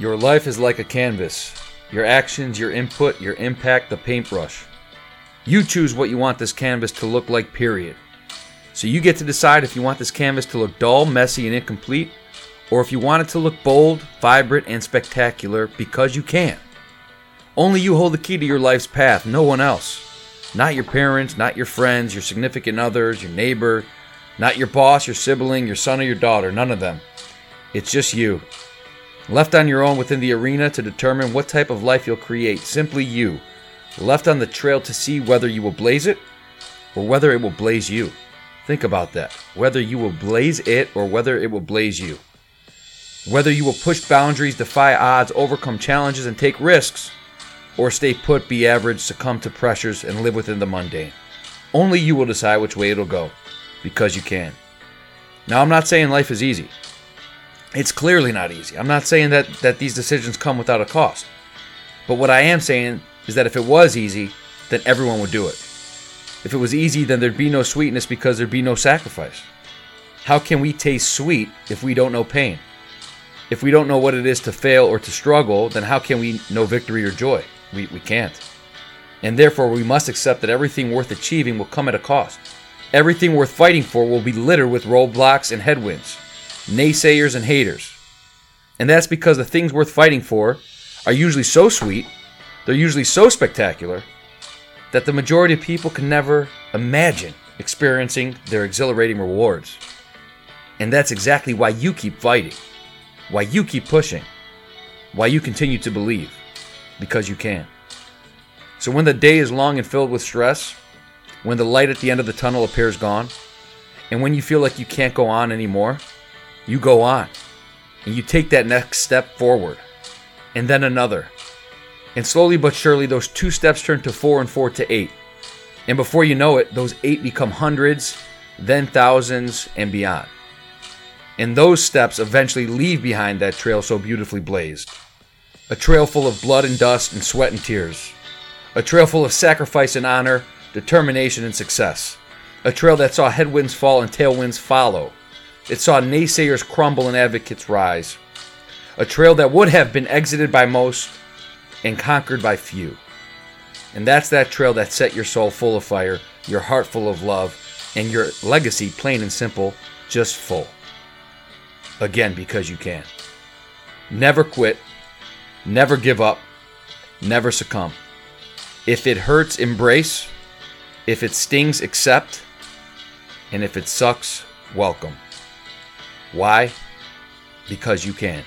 Your life is like a canvas. Your actions, your input, your impact, the paintbrush. You choose what you want this canvas to look like, period. So you get to decide if you want this canvas to look dull, messy, and incomplete, or if you want it to look bold, vibrant, and spectacular because you can. Only you hold the key to your life's path, no one else. Not your parents, not your friends, your significant others, your neighbor, not your boss, your sibling, your son, or your daughter, none of them. It's just you. Left on your own within the arena to determine what type of life you'll create. Simply you. Left on the trail to see whether you will blaze it or whether it will blaze you. Think about that. Whether you will blaze it or whether it will blaze you. Whether you will push boundaries, defy odds, overcome challenges, and take risks, or stay put, be average, succumb to pressures, and live within the mundane. Only you will decide which way it'll go, because you can. Now, I'm not saying life is easy. It's clearly not easy. I'm not saying that, that these decisions come without a cost. But what I am saying is that if it was easy, then everyone would do it. If it was easy, then there'd be no sweetness because there'd be no sacrifice. How can we taste sweet if we don't know pain? If we don't know what it is to fail or to struggle, then how can we know victory or joy? We, we can't. And therefore, we must accept that everything worth achieving will come at a cost. Everything worth fighting for will be littered with roadblocks and headwinds naysayers, and haters. And that's because the things worth fighting for are usually so sweet, they're usually so spectacular, that the majority of people can never imagine experiencing their exhilarating rewards. And that's exactly why you keep fighting, why you keep pushing, why you continue to believe, because you can. So when the day is long and filled with stress, when the light at the end of the tunnel appears gone, and when you feel like you can't go on anymore, you go on and you take that next step forward and then another. And slowly but surely, those two steps turn to four and four to eight. And before you know it, those eight become hundreds, then thousands, and beyond. And those steps eventually leave behind that trail so beautifully blazed. A trail full of blood and dust and sweat and tears. A trail full of sacrifice and honor, determination and success. A trail that saw headwinds fall and tailwinds follow. It saw naysayers crumble and advocates rise. A trail that would have been exited by most and conquered by few. And that's that trail that set your soul full of fire, your heart full of love, and your legacy, plain and simple, just full. Again, because you can. Never quit. Never give up. Never succumb. If it hurts, embrace. If it stings, accept. And if it sucks, welcome. Why? Because you can.